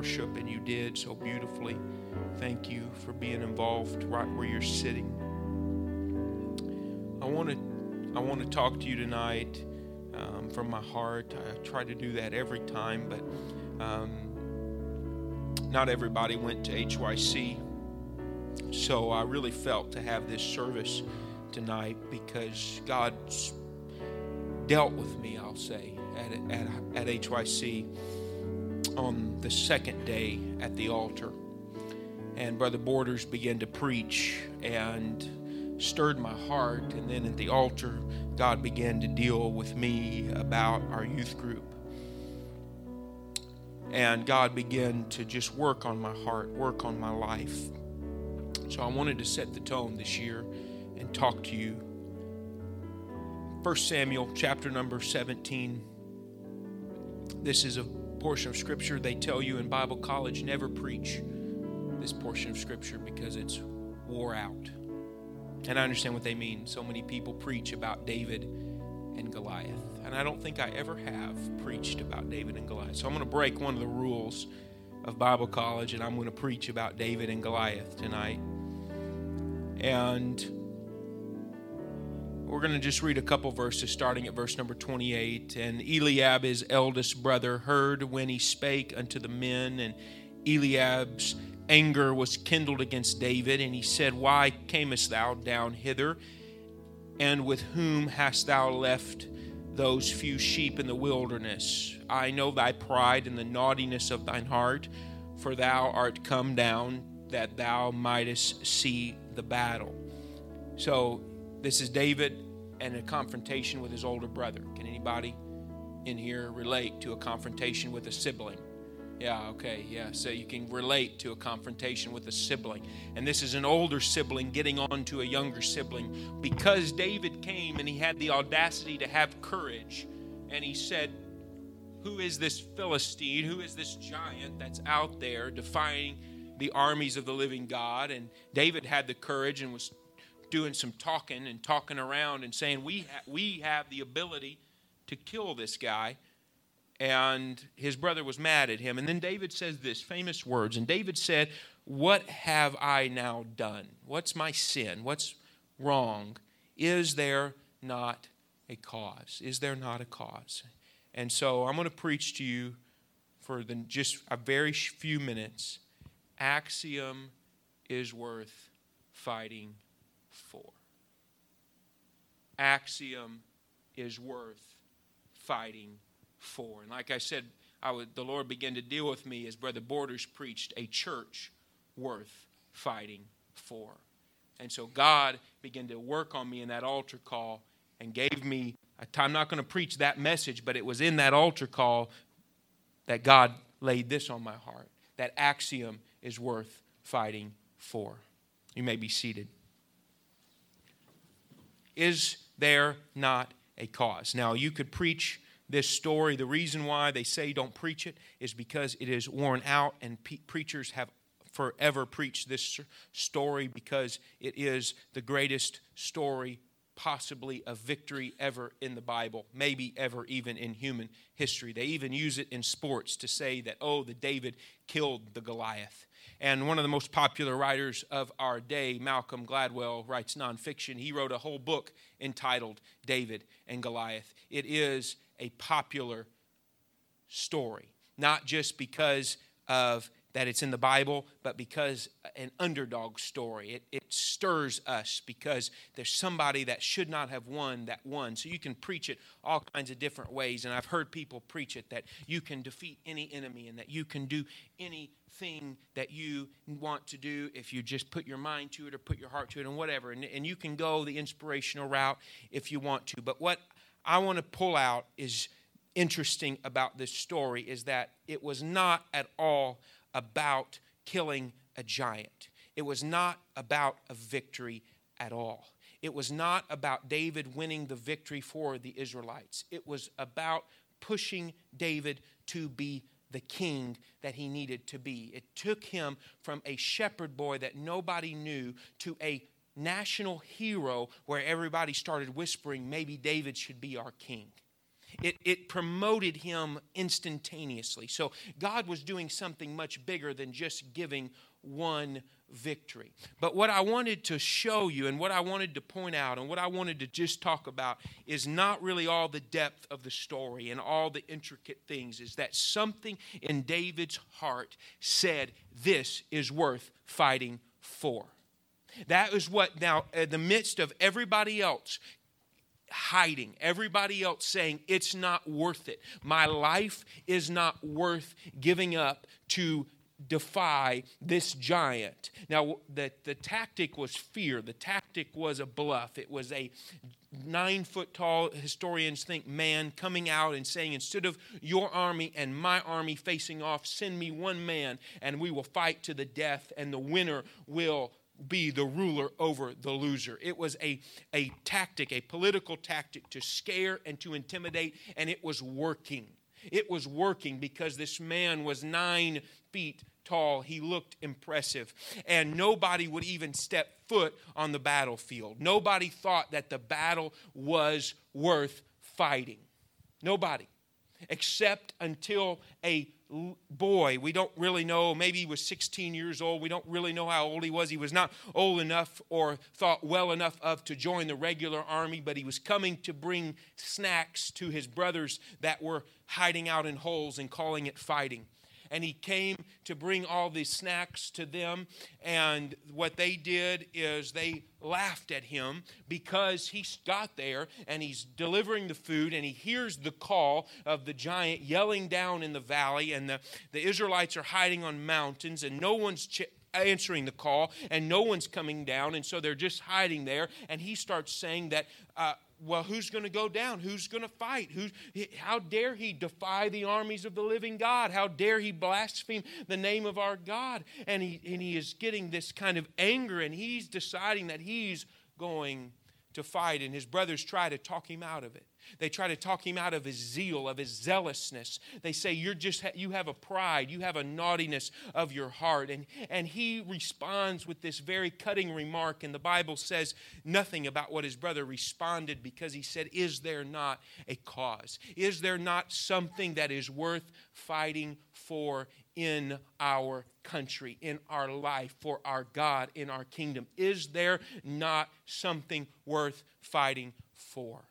worship, and you did so beautifully. Thank you for being involved right where you're sitting. I want to I want to talk to you tonight um, from my heart. I try to do that every time, but um, not everybody went to HYC. So I really felt to have this service tonight because God's dealt with me, I'll say, at, at, at HYC on the second day at the altar. And Brother Borders began to preach and stirred my heart. And then at the altar, God began to deal with me about our youth group. And God began to just work on my heart, work on my life. So I wanted to set the tone this year and talk to you. 1 Samuel chapter number 17. This is a portion of scripture they tell you in Bible college never preach this portion of scripture because it's wore out. And I understand what they mean. So many people preach about David and Goliath. And I don't think I ever have preached about David and Goliath. So I'm going to break one of the rules of Bible college and I'm going to preach about David and Goliath tonight. And we're going to just read a couple verses starting at verse number 28. And Eliab, his eldest brother, heard when he spake unto the men, and Eliab's anger was kindled against David, and he said, Why camest thou down hither? And with whom hast thou left those few sheep in the wilderness? I know thy pride and the naughtiness of thine heart, for thou art come down that thou mightest see the battle. So, this is David and a confrontation with his older brother. Can anybody in here relate to a confrontation with a sibling? Yeah, okay, yeah. So you can relate to a confrontation with a sibling. And this is an older sibling getting on to a younger sibling because David came and he had the audacity to have courage. And he said, Who is this Philistine? Who is this giant that's out there defying the armies of the living God? And David had the courage and was doing some talking and talking around and saying, We, ha- we have the ability to kill this guy and his brother was mad at him. And then David says this famous words. And David said, What have I now done? What's my sin? What's wrong? Is there not a cause? Is there not a cause? And so I'm going to preach to you for the, just a very few minutes. Axiom is worth fighting for. Axiom is worth fighting for. And like I said, I would, the Lord began to deal with me as Brother Borders preached a church worth fighting for. And so God began to work on me in that altar call and gave me time. I'm not going to preach that message, but it was in that altar call that God laid this on my heart. That axiom is worth fighting for. You may be seated. Is there not a cause? Now, you could preach this story. The reason why they say don't preach it is because it is worn out, and pe- preachers have forever preached this story because it is the greatest story possibly a victory ever in the Bible, maybe ever even in human history. They even use it in sports to say that, oh, the David killed the Goliath. And one of the most popular writers of our day, Malcolm Gladwell, writes nonfiction. He wrote a whole book entitled David and Goliath. It is a popular story, not just because of that it's in the Bible, but because an underdog story. It, it stirs us because there's somebody that should not have won that won. So you can preach it all kinds of different ways. And I've heard people preach it that you can defeat any enemy and that you can do anything that you want to do if you just put your mind to it or put your heart to it and whatever. And, and you can go the inspirational route if you want to. But what I want to pull out is interesting about this story is that it was not at all about killing a giant. It was not about a victory at all. It was not about David winning the victory for the Israelites. It was about pushing David to be the king that he needed to be. It took him from a shepherd boy that nobody knew to a national hero where everybody started whispering, maybe David should be our king. It, it promoted him instantaneously. So God was doing something much bigger than just giving one victory. But what I wanted to show you and what I wanted to point out and what I wanted to just talk about is not really all the depth of the story and all the intricate things, is that something in David's heart said, This is worth fighting for. That is what now, in the midst of everybody else hiding, everybody else saying, It's not worth it. My life is not worth giving up to defy this giant. Now, the, the tactic was fear, the tactic was a bluff. It was a nine foot tall, historians think, man coming out and saying, instead of your army and my army facing off, send me one man and we will fight to the death, and the winner will be the ruler over the loser. It was a, a tactic, a political tactic to scare and to intimidate, and it was working. It was working because this man was nine feet tall. He looked impressive. And nobody would even step foot on the battlefield. Nobody thought that the battle was worth fighting. Nobody. Except until a boy, we don't really know, maybe he was 16 years old. We don't really know how old he was. He was not old enough or thought well enough of to join the regular army, but he was coming to bring snacks to his brothers that were hiding out in holes and calling it fighting and he came to bring all these snacks to them. And what they did is they laughed at him because he's got there and he's delivering the food and he hears the call of the giant yelling down in the valley, and the, the Israelites are hiding on mountains, and no one's. Ch- answering the call and no one's coming down and so they're just hiding there and he starts saying that uh, well, who's going to go down? Who's going to fight? How dare he defy the armies of the living God? How dare he blaspheme the name of our God? And he, and he is getting this kind of anger, and he's deciding that he's going to fight, and his brothers try to talk him out of it. They try to talk him out of his zeal, of his zealousness. They say, You're just, you have a pride, you have a naughtiness of your heart. And, and he responds with this very cutting remark. And the Bible says nothing about what his brother responded because he said, Is there not a cause? Is there not something that is worth fighting for in our country, in our life, for our God, in our kingdom? Is there not something worth fighting for?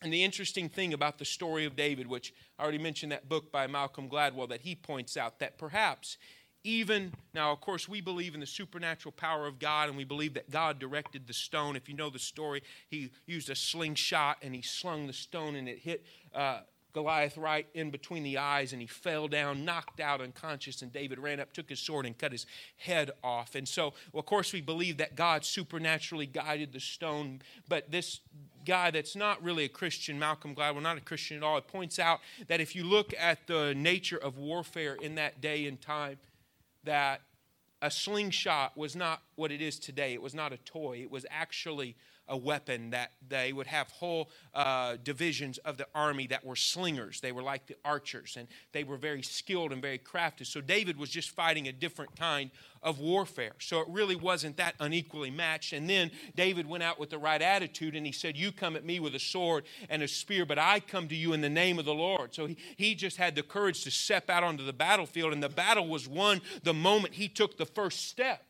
And the interesting thing about the story of David, which I already mentioned that book by Malcolm Gladwell, that he points out that perhaps even now, of course, we believe in the supernatural power of God and we believe that God directed the stone. If you know the story, he used a slingshot and he slung the stone and it hit. Uh, Goliath right in between the eyes, and he fell down, knocked out unconscious. And David ran up, took his sword, and cut his head off. And so, well, of course, we believe that God supernaturally guided the stone. But this guy that's not really a Christian, Malcolm Gladwell, not a Christian at all, it points out that if you look at the nature of warfare in that day and time, that a slingshot was not what it is today. It was not a toy. It was actually a weapon that they would have whole uh, divisions of the army that were slingers. They were like the archers, and they were very skilled and very crafty. So David was just fighting a different kind of warfare. So it really wasn't that unequally matched. And then David went out with the right attitude and he said, You come at me with a sword and a spear, but I come to you in the name of the Lord. So he, he just had the courage to step out onto the battlefield, and the battle was won the moment he took the first step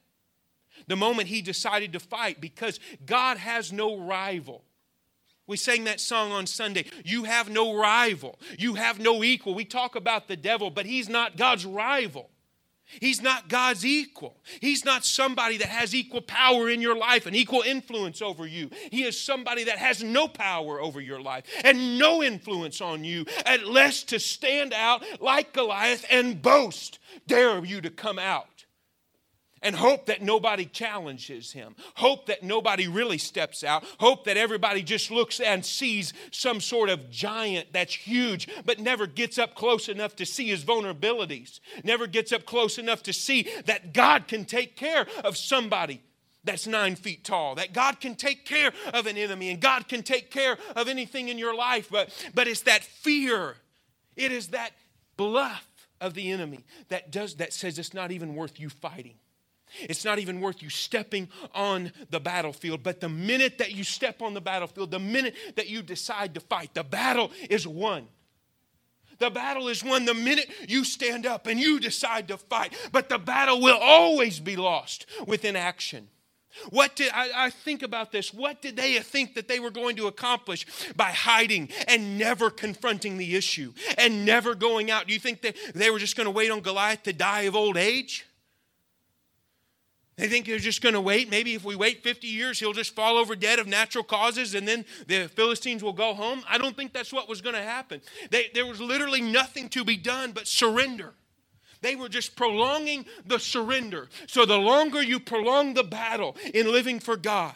the moment he decided to fight because God has no rival. We sang that song on Sunday. You have no rival. You have no equal. We talk about the devil, but he's not God's rival. He's not God's equal. He's not somebody that has equal power in your life and equal influence over you. He is somebody that has no power over your life and no influence on you, unless to stand out like Goliath and boast. Dare you to come out and hope that nobody challenges him. Hope that nobody really steps out. Hope that everybody just looks and sees some sort of giant that's huge, but never gets up close enough to see his vulnerabilities. Never gets up close enough to see that God can take care of somebody that's nine feet tall. That God can take care of an enemy and God can take care of anything in your life. But, but it's that fear, it is that bluff of the enemy that does that says it's not even worth you fighting. It's not even worth you stepping on the battlefield. But the minute that you step on the battlefield, the minute that you decide to fight, the battle is won. The battle is won the minute you stand up and you decide to fight. But the battle will always be lost with inaction. What did I, I, think about this? What did they think that they were going to accomplish by hiding and never confronting the issue and never going out? Do you think that they were just going to wait on Goliath to die of old age? They think they're just going to wait. Maybe if we wait 50 years, he'll just fall over dead of natural causes and then the Philistines will go home. I don't think that's what was going to happen. They, there was literally nothing to be done but surrender. They were just prolonging the surrender. So the longer you prolong the battle in living for God,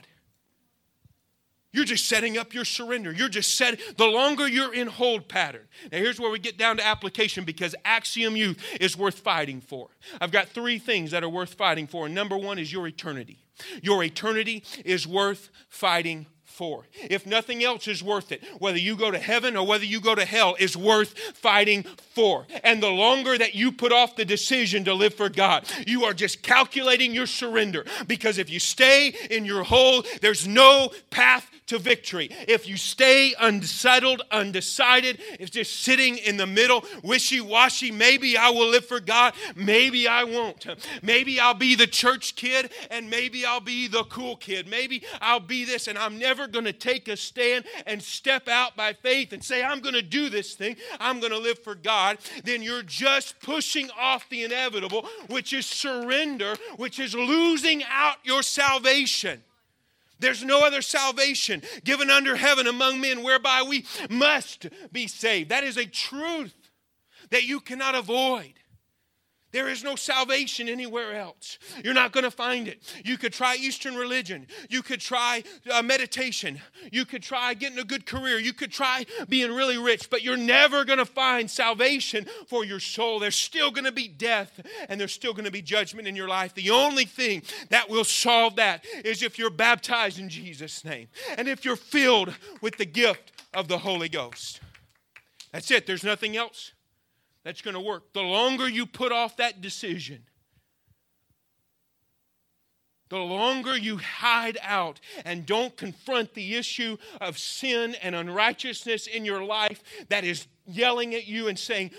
you're just setting up your surrender. You're just setting, the longer you're in hold pattern. Now, here's where we get down to application because Axiom Youth is worth fighting for. I've got three things that are worth fighting for. Number one is your eternity. Your eternity is worth fighting for. If nothing else is worth it, whether you go to heaven or whether you go to hell, is worth fighting for. And the longer that you put off the decision to live for God, you are just calculating your surrender. Because if you stay in your hole, there's no path to victory. If you stay unsettled, undecided, if just sitting in the middle, wishy washy, maybe I will live for God, maybe I won't. Maybe I'll be the church kid and maybe I'll be the cool kid. Maybe I'll be this and I'm never going to take a stand and step out by faith and say, I'm going to do this thing, I'm going to live for God. Then you're just pushing off the inevitable, which is surrender, which is losing out your salvation. There's no other salvation given under heaven among men whereby we must be saved. That is a truth that you cannot avoid. There is no salvation anywhere else. You're not going to find it. You could try Eastern religion. You could try uh, meditation. You could try getting a good career. You could try being really rich, but you're never going to find salvation for your soul. There's still going to be death and there's still going to be judgment in your life. The only thing that will solve that is if you're baptized in Jesus' name and if you're filled with the gift of the Holy Ghost. That's it. There's nothing else that's going to work. The longer you put off that decision, the longer you hide out and don't confront the issue of sin and unrighteousness in your life that is yelling at you and saying,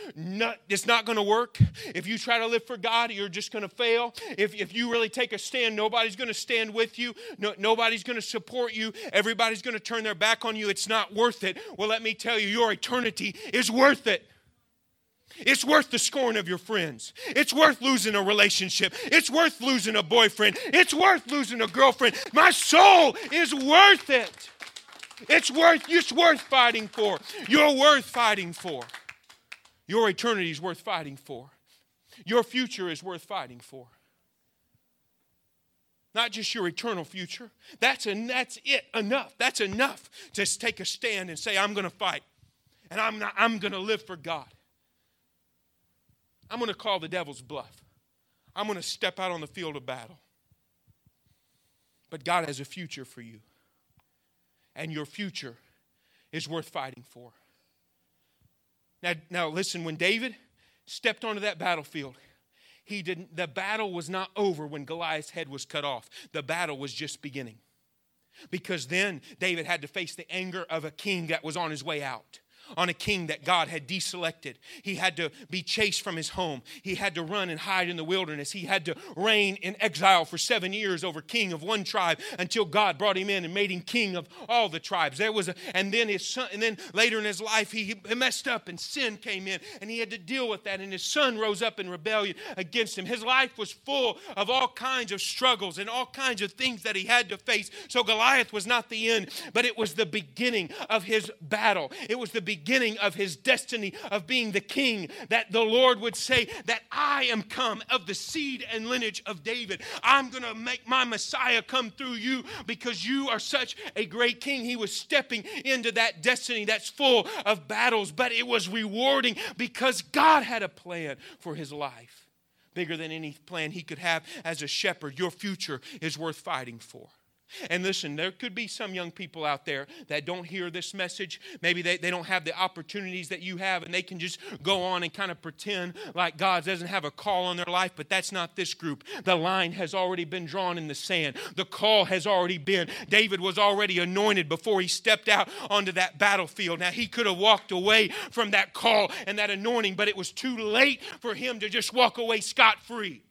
it's not going to work. If you try to live for God, you're just going to fail. If, if you really take a stand, nobody's going to stand with you. No, nobody's going to support you. Everybody's going to turn their back on you. It's not worth it. Well, let me tell you, your eternity is worth it. It's worth the scorn of your friends. It's worth losing a relationship. It's worth losing a boyfriend. It's worth losing a girlfriend. My soul is worth it. It's worth it's worth fighting for. You're worth fighting for. Your eternity is worth fighting for. Your future is worth fighting for. Not just your eternal future. That's, a, that's it, enough. That's enough to take a stand and say, I'm going to fight. And I'm, not, I'm going to live for God. I'm going to call the devil's bluff. I'm going to step out on the field of battle. But God has a future for you. And your future is worth fighting for. Now, now listen, when David stepped onto that battlefield, he didn't the battle was not over when Goliath's head was cut off. The battle was just beginning. Because then David had to face the anger of a king that was on his way out on a king that God had deselected. He had to be chased from his home. He had to run and hide in the wilderness. He had to reign in exile for seven years over king of one tribe until God brought him in and made him king of all the tribes. There was a, and then his son, and then later in his life, he, messed up and sin came in and he had to deal with that. And his son rose up in rebellion against him. His life was full of all kinds of struggles and all kinds of things that he had to face. So Goliath was not the end, but it was the beginning of his battle. It was the beginning beginning of his destiny of being the king, that the Lord would say, That I am come of the seed and lineage of David. I'm going to make my Messiah come through you because you are such a great king. He was stepping into that destiny that's full of battles, but it was rewarding because God had a plan for his life. Bigger than any plan he could have as a shepherd. Your future is worth fighting for. And listen, there could be some young people out there that don't hear this message. Maybe they, they don't have the opportunities that you have, and they can just go on and kind of pretend like God doesn't have a call on their life, but that's not this group. The line has already been drawn in the sand, the call has already been. David was already anointed before he stepped out onto that battlefield. Now, he could have walked away from that call and that anointing, but it was too late for him to just walk away scot free.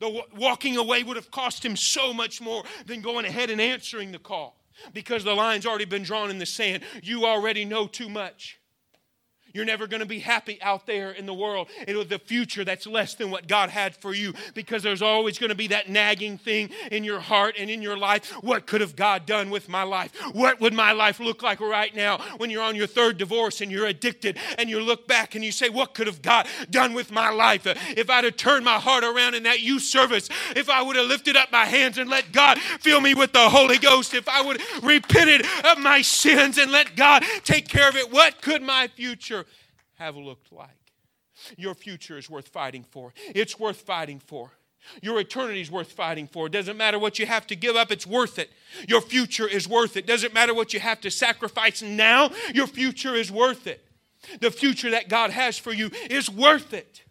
The walking away would have cost him so much more than going ahead and answering the call because the line's already been drawn in the sand. You already know too much. You're never going to be happy out there in the world in the future that's less than what God had for you because there's always going to be that nagging thing in your heart and in your life. What could have God done with my life? What would my life look like right now when you're on your third divorce and you're addicted and you look back and you say, What could have God done with my life? If I'd have turned my heart around in that youth service, if I would have lifted up my hands and let God fill me with the Holy Ghost, if I would have repented of my sins and let God take care of it, what could my future have looked like. Your future is worth fighting for. It's worth fighting for. Your eternity is worth fighting for. It doesn't matter what you have to give up, it's worth it. Your future is worth it. Doesn't matter what you have to sacrifice now, your future is worth it. The future that God has for you is worth it.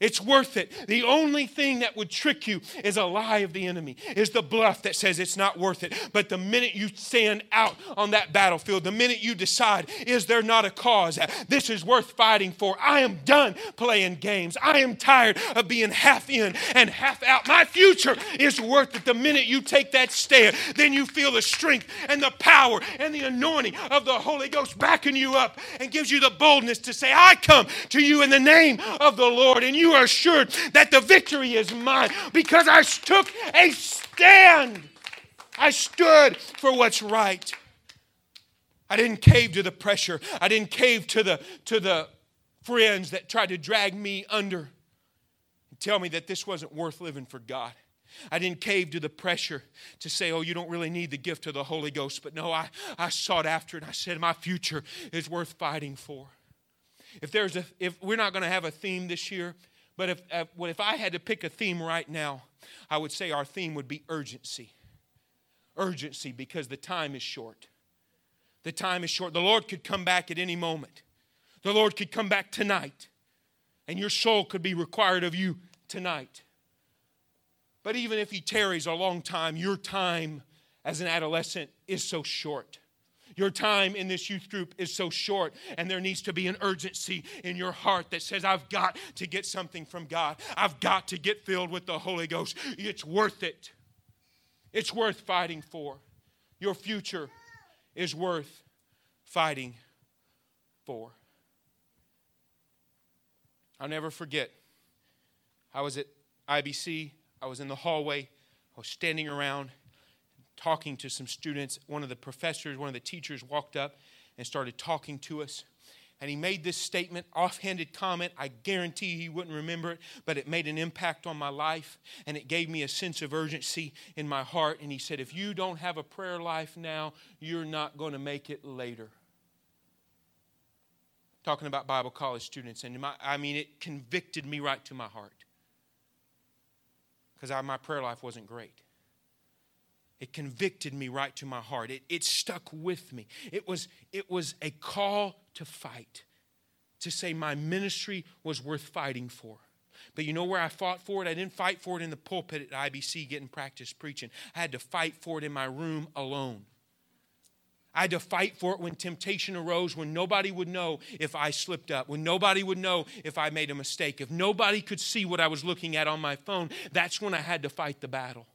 It's worth it. The only thing that would trick you is a lie of the enemy, is the bluff that says it's not worth it. But the minute you stand out on that battlefield, the minute you decide, is there not a cause? This is worth fighting for. I am done playing games. I am tired of being half in and half out. My future is worth it. The minute you take that stand, then you feel the strength and the power and the anointing of the Holy Ghost backing you up and gives you the boldness to say, I come to you in the name of the Lord. And you you are assured that the victory is mine because I took a stand. I stood for what's right. I didn't cave to the pressure. I didn't cave to the, to the friends that tried to drag me under and tell me that this wasn't worth living for God. I didn't cave to the pressure to say, oh, you don't really need the gift of the Holy Ghost. But no, I, I sought after it. I said, my future is worth fighting for. If there's a, if we're not going to have a theme this year, but if, uh, if I had to pick a theme right now, I would say our theme would be urgency. Urgency because the time is short. The time is short. The Lord could come back at any moment. The Lord could come back tonight, and your soul could be required of you tonight. But even if He tarries a long time, your time as an adolescent is so short. Your time in this youth group is so short, and there needs to be an urgency in your heart that says, I've got to get something from God. I've got to get filled with the Holy Ghost. It's worth it. It's worth fighting for. Your future is worth fighting for. I'll never forget. I was at IBC, I was in the hallway, I was standing around, talking to some students. One of the professors, one of the teachers walked up and started talking to us. And he made this statement, offhanded comment. I guarantee he wouldn't remember it, but it made an impact on my life and it gave me a sense of urgency in my heart. And he said, If you don't have a prayer life now, you're not going to make it later. Talking about Bible college students. And my, I mean, it convicted me right to my heart because my prayer life wasn't great it convicted me right to my heart. It, it stuck with me. It was, it was a call to fight, to say my ministry was worth fighting for. But you know where I fought for it? I didn't fight for it in the pulpit at IBC getting practice preaching. I had to fight for it in my room alone. I had to fight for it when temptation arose, when nobody would know if I slipped up, when nobody would know if I made a mistake, if nobody could see what I was looking at on my phone. That's when I had to fight the battle.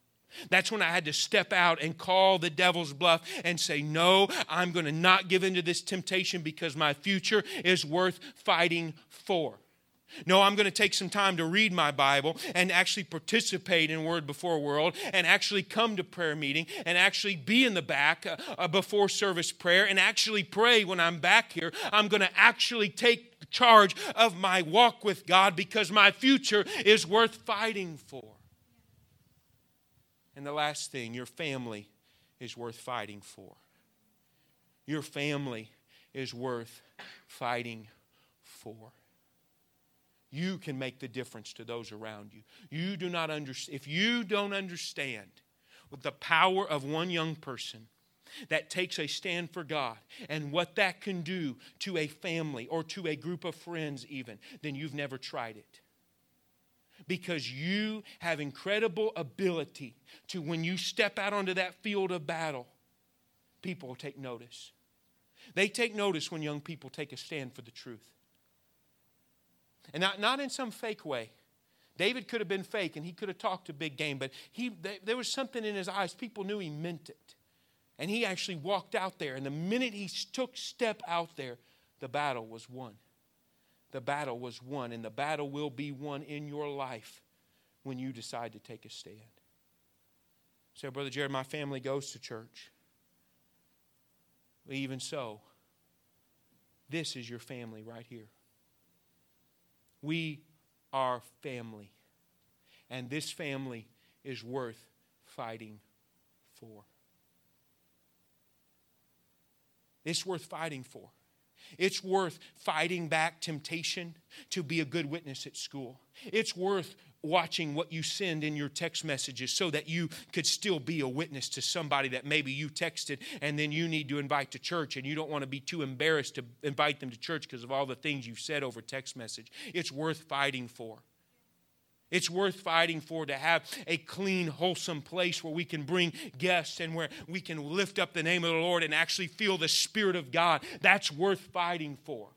That's when I had to step out and call the devil's bluff and say, No, I'm going to not give into this temptation because my future is worth fighting for. No, I'm going to take some time to read my Bible and actually participate in Word Before World and actually come to prayer meeting and actually be in the back uh, uh before service prayer and actually pray when I'm back here. I'm going to actually take charge of my walk with God because my future is worth fighting for. And the last thing, your family is worth fighting for. Your family is worth fighting for. You can make the difference to those around you. You do not understand if you don't understand with the power of one young person that takes a stand for God and what that can do to a family or to a group of friends, even, then you've never tried it. Because you have incredible ability to, when you step out onto that field of battle, people will take notice. They take notice when young people take a stand for the truth. And not, not in some fake way. David could have been fake and he could have talked a big game, but he, there was something in his eyes. People knew he meant it. And he actually walked out there. And the minute he took step out there, the battle was won. The battle was won. And the battle will be won in your life when you decide to take a stand. So, Brother Jared, my family goes to church. Even so, this is your family right here. We are family. And this family is worth fighting for. It's worth fighting for. It's worth fighting back temptation to be a good witness at school. It's worth watching what you send in your text messages so that you could still be a witness to somebody that maybe you texted and then you need to invite to church and you don't want to be too embarrassed to invite them to church because of all the things you've said over text message. It's worth fighting for. It's worth fighting for to have a clean, wholesome place where we can bring guests and where we can lift up the name of the Lord and actually feel the Spirit of God. That's worth fighting for.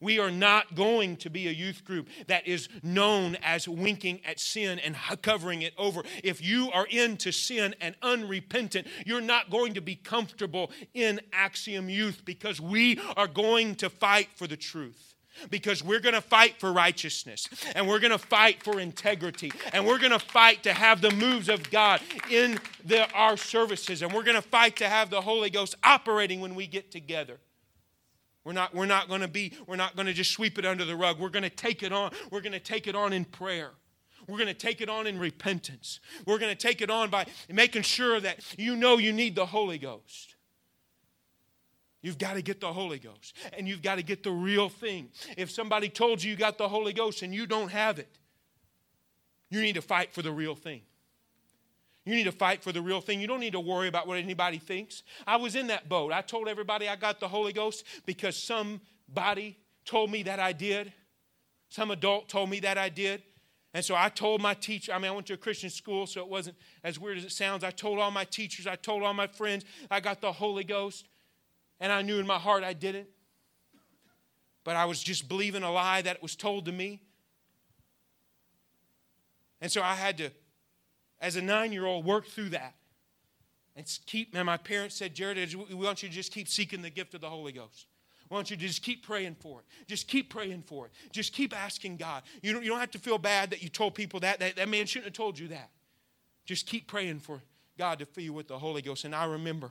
We are not going to be a youth group that is known as winking at sin and covering it over. If you are into sin and unrepentant, you're not going to be comfortable in Axiom Youth because we are going to fight for the truth because we're going to fight for righteousness and we're going to fight for integrity and we're going to fight to have the moves of God in the, our services and we're going to fight to have the Holy Ghost operating when we get together. We're not, we're not going to be, we're not going to just sweep it under the rug. We're going to take it on. We're going to take it on in prayer. We're going to take it on in repentance. We're going to take it on by making sure that you know you need the Holy Ghost. You've got to get the Holy Ghost and you've got to get the real thing. If somebody told you you got the Holy Ghost and you don't have it, you need to fight for the real thing. You need to fight for the real thing. You don't need to worry about what anybody thinks. I was in that boat. I told everybody I got the Holy Ghost because somebody told me that I did. Some adult told me that I did. And so I told my teacher, I mean, I went to a Christian school, so it wasn't as weird as it sounds. I told all my teachers, I told all my friends, I got the Holy Ghost. And I knew in my heart I didn't. But I was just believing a lie that was told to me. And so I had to, as a nine year old, work through that. And keep, and my parents said, Jared, we want you to just keep seeking the gift of the Holy Ghost. Why want you to just keep praying for it? Just keep praying for it. Just keep asking God. You don't, you don't have to feel bad that you told people that. that. That man shouldn't have told you that. Just keep praying for God to fill you with the Holy Ghost. And I remember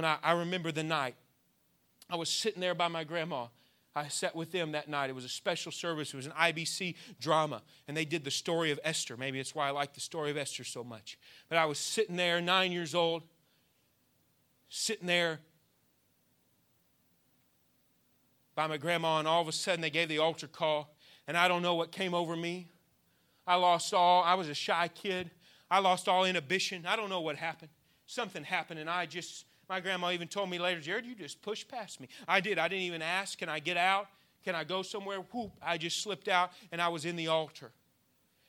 when I, I remember the night I was sitting there by my grandma. I sat with them that night. It was a special service. It was an IBC drama, and they did the story of Esther. Maybe that's why I like the story of Esther so much. But I was sitting there, nine years old, sitting there by my grandma, and all of a sudden they gave the altar call, and I don't know what came over me. I lost all, I was a shy kid. I lost all inhibition. I don't know what happened. Something happened, and I just my grandma even told me later, Jared, you just pushed past me. I did. I didn't even ask, can I get out? Can I go somewhere? Whoop. I just slipped out and I was in the altar.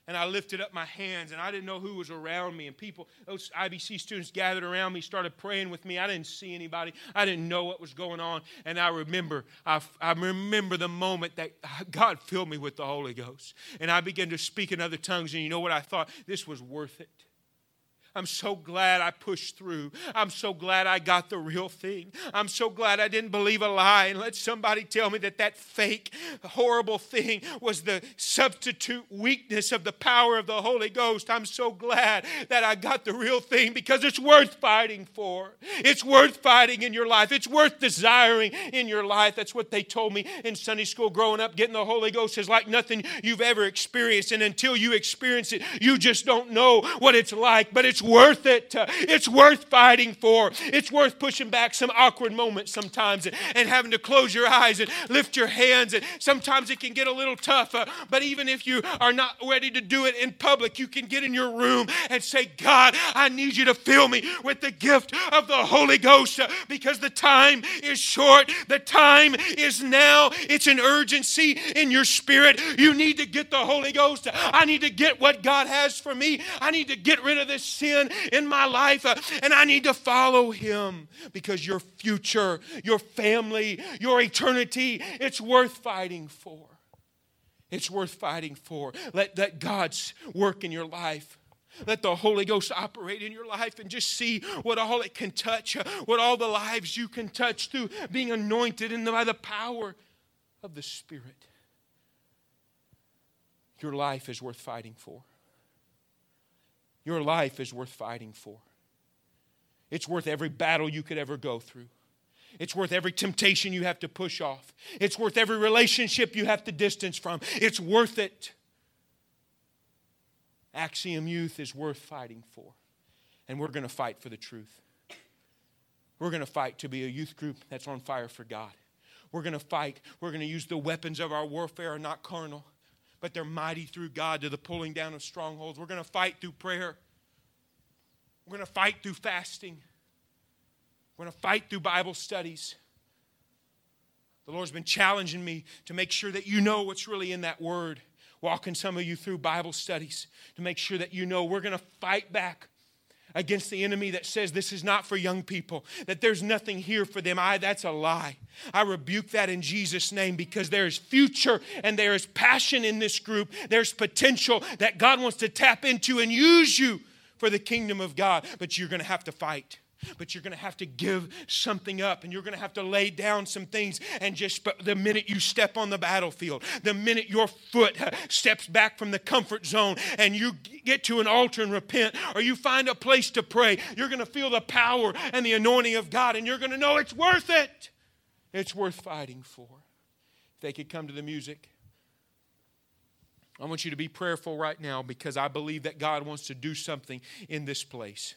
And I lifted up my hands and I didn't know who was around me. And people, those IBC students gathered around me, started praying with me. I didn't see anybody. I didn't know what was going on. And I remember, I, I remember the moment that God filled me with the Holy Ghost. And I began to speak in other tongues. And you know what I thought? This was worth it. I'm so glad I pushed through. I'm so glad I got the real thing. I'm so glad I didn't believe a lie and let somebody tell me that that fake, horrible thing was the substitute weakness of the power of the Holy Ghost. I'm so glad that I got the real thing because it's worth fighting for. It's worth fighting in your life. It's worth desiring in your life. That's what they told me in Sunday school growing up. Getting the Holy Ghost is like nothing you've ever experienced. And until you experience it, you just don't know what it's like. But it's It's worth it. It's worth fighting for. It's worth pushing back some awkward moments sometimes and, and having to close your eyes and lift your hands. And sometimes it can get a little tough. Uh, but even if you are not ready to do it in public, you can get in your room and say, God, I need you to fill me with the gift of the Holy Ghost uh, because the time is short. The time is now. It's an urgency in your spirit. You need to get the Holy Ghost. I need to get what God has for me. I need to get rid of this sin in my life uh, and I need to follow Him because your future, your family, your eternity, it's worth fighting for. It's worth fighting for. Let, let God's work in your life. Let the Holy Ghost operate in your life and just see what all it can touch, uh, what all the lives you can touch through being anointed and by the power of the Spirit. Your life is worth fighting for. Your life is worth fighting for. It's worth every battle you could ever go through. It's worth every temptation you have to push off. It's worth every relationship you have to distance from. It's worth it. Axiom Youth is worth fighting for. And we're going to fight for the truth. We're going to fight to be a youth group that's on fire for God. We're going to fight. We're going to use the weapons of our warfare are not carnal, but they're mighty through God to the pulling down of strongholds. We're going to fight through prayer. We're going to fight through fasting. We're going to fight through Bible studies. The Lord's been challenging me to make sure that you know what's really in that word. Walking some of you through Bible studies to make sure that you know we're going to fight back against the enemy that says this is not for young people, that there's nothing here for them. I that's a lie. I rebuke that in Jesus name because there is future and there is passion in this group. There's potential that God wants to tap into and use you for the kingdom of God, but you're going to have to fight. But you're going to have to give something up and you're going to have to lay down some things. And just the minute you step on the battlefield, the minute your foot steps back from the comfort zone and you get to an altar and repent, or you find a place to pray, you're going to feel the power and the anointing of God and you're going to know it's worth it. It's worth fighting for. If they could come to the music. I want you to be prayerful right now because I believe that God wants to do something in this place.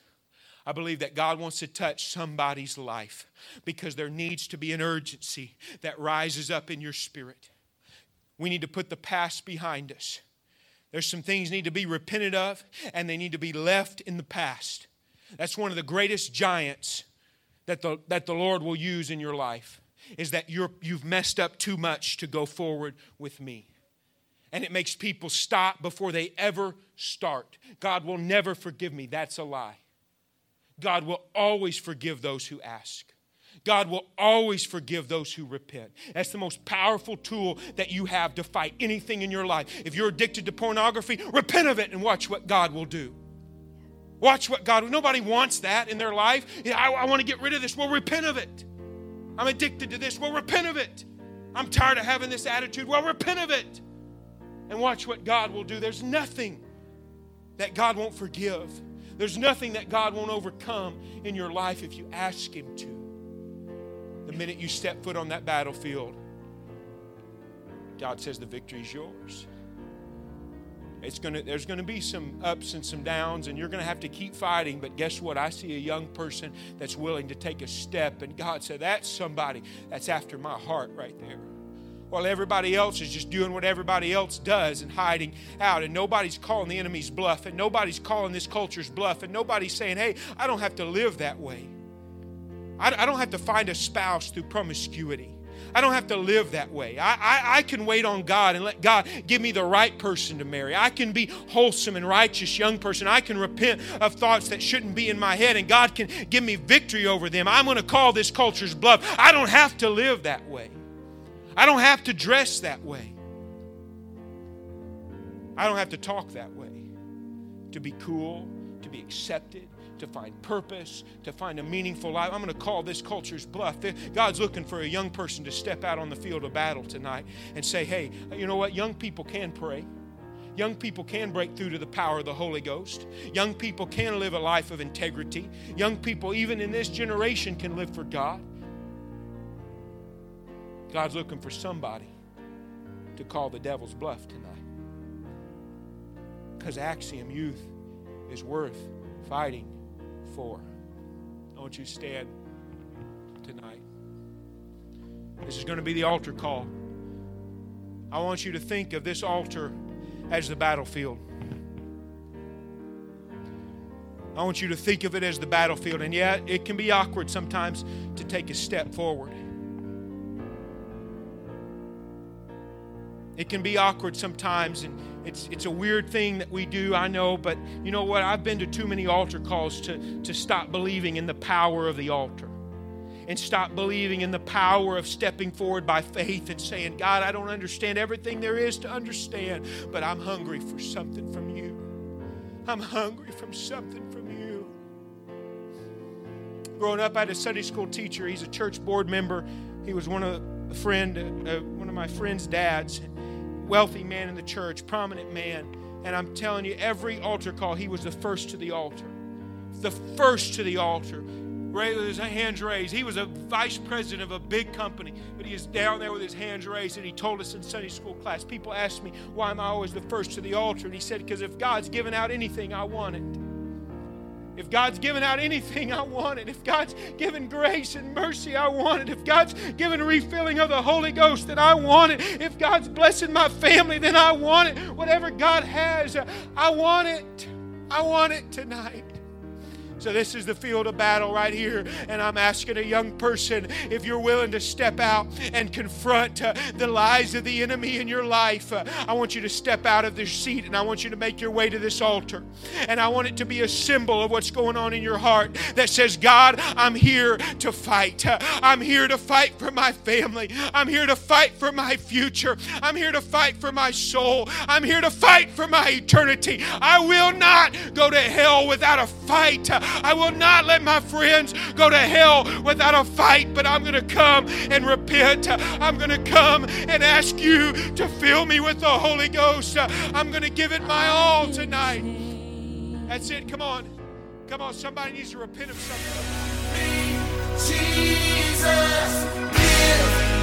I believe that God wants to touch somebody's life because there needs to be an urgency that rises up in your spirit. We need to put the past behind us. There's some things need to be repented of and they need to be left in the past. That's one of the greatest giants that the, that the Lord will use in your life is that you're, you've messed up too much to go forward with me. And it makes people stop before they ever start. God will never forgive me. That's a lie. God will always forgive those who ask. God will always forgive those who repent. That's the most powerful tool that you have to fight anything in your life. If you're addicted to pornography, repent of it and watch what God will do. Watch what God Nobody wants that in their life. I, I want to get rid of this. Well, repent of it. I'm addicted to this. Well, repent of it. I'm tired of having this attitude. Well, repent of it. And watch what God will do. There's nothing that God won't forgive. There's nothing that God won't overcome in your life if you ask Him to. The minute you step foot on that battlefield, God says the victory is yours. It's gonna, there's going to be some ups and some downs, and you're going to have to keep fighting. But guess what? I see a young person that's willing to take a step, and God said, That's somebody that's after my heart right there while everybody else is just doing what everybody else does and hiding out. And nobody's calling the enemy's bluff, and nobody's calling this culture's bluff, and nobody's saying, hey, I don't have to live that way. I, don't have to find a spouse through promiscuity. I don't have to live that way. I, I, I, can wait on God and let God give me the right person to marry. I can be wholesome and righteous young person. I can repent of thoughts that shouldn't be in my head, and God can give me victory over them. I'm going to call this culture's bluff. I don't have to live that way. I don't have to dress that way. I don't have to talk that way. To be cool, to be accepted, to find purpose, to find a meaningful life. I'm going to call this culture's bluff. God's looking for a young person to step out on the field of battle tonight and say, hey, you know what? Young people can pray. Young people can break through to the power of the Holy Ghost. Young people can live a life of integrity. Young people, even in this generation, can live for God. God's looking for somebody to call the devil's bluff tonight. Because Axiom Youth is worth fighting for. I want you to stand tonight. This is going to be the altar call. I want you to think of this altar as the battlefield. I want you to think of it as the battlefield. And yet, it can be awkward sometimes to take a step forward. It can be awkward sometimes, and it's, it's a weird thing that we do, I know, but you know what? I've been to too many altar calls to, to stop believing in the power of the altar and stop believing in the power of stepping forward by faith and saying, God, I don't understand everything there is to understand, but I'm hungry for something from you. I'm hungry from something from you. Growing up, I had a Sunday school teacher. He's a church board member. He was one of friend, uh, one of my friend's dads wealthy man in the church, prominent man. And I'm telling you, every altar call, he was the first to the altar. The first to the altar. With his hands raised. He was a vice president of a big company, but he is down there with his hands raised. And he told us in Sunday school class, people asked me, why am I always the first to the altar? And he said, because if God's given out anything, I want it. If God's given out anything, I want it. If God's given grace and mercy, I want it. If God's given refilling of the Holy Ghost, then I want it. If God's blessing my family, then I want it. Whatever God has, I want it. I want it tonight. So, this is the field of battle right here. And I'm asking a young person if you're willing to step out and confront uh, the lies of the enemy in your life. Uh, I want you to step out of this seat and I want you to make your way to this altar. And I want it to be a symbol of what's going on in your heart that says, God, I'm here to fight. Uh, I'm here to fight for my family. I'm here to fight for my future. I'm here to fight for my soul. I'm here to fight for my eternity. I will not go to hell without a fight. I will not let my friends go to hell without a fight, but I'm going to come and repent. I'm going to come and ask you to fill me with the Holy Ghost. I'm going to give it my all tonight. That's it. Come on. Come on. Somebody needs to repent of something. Jesus, give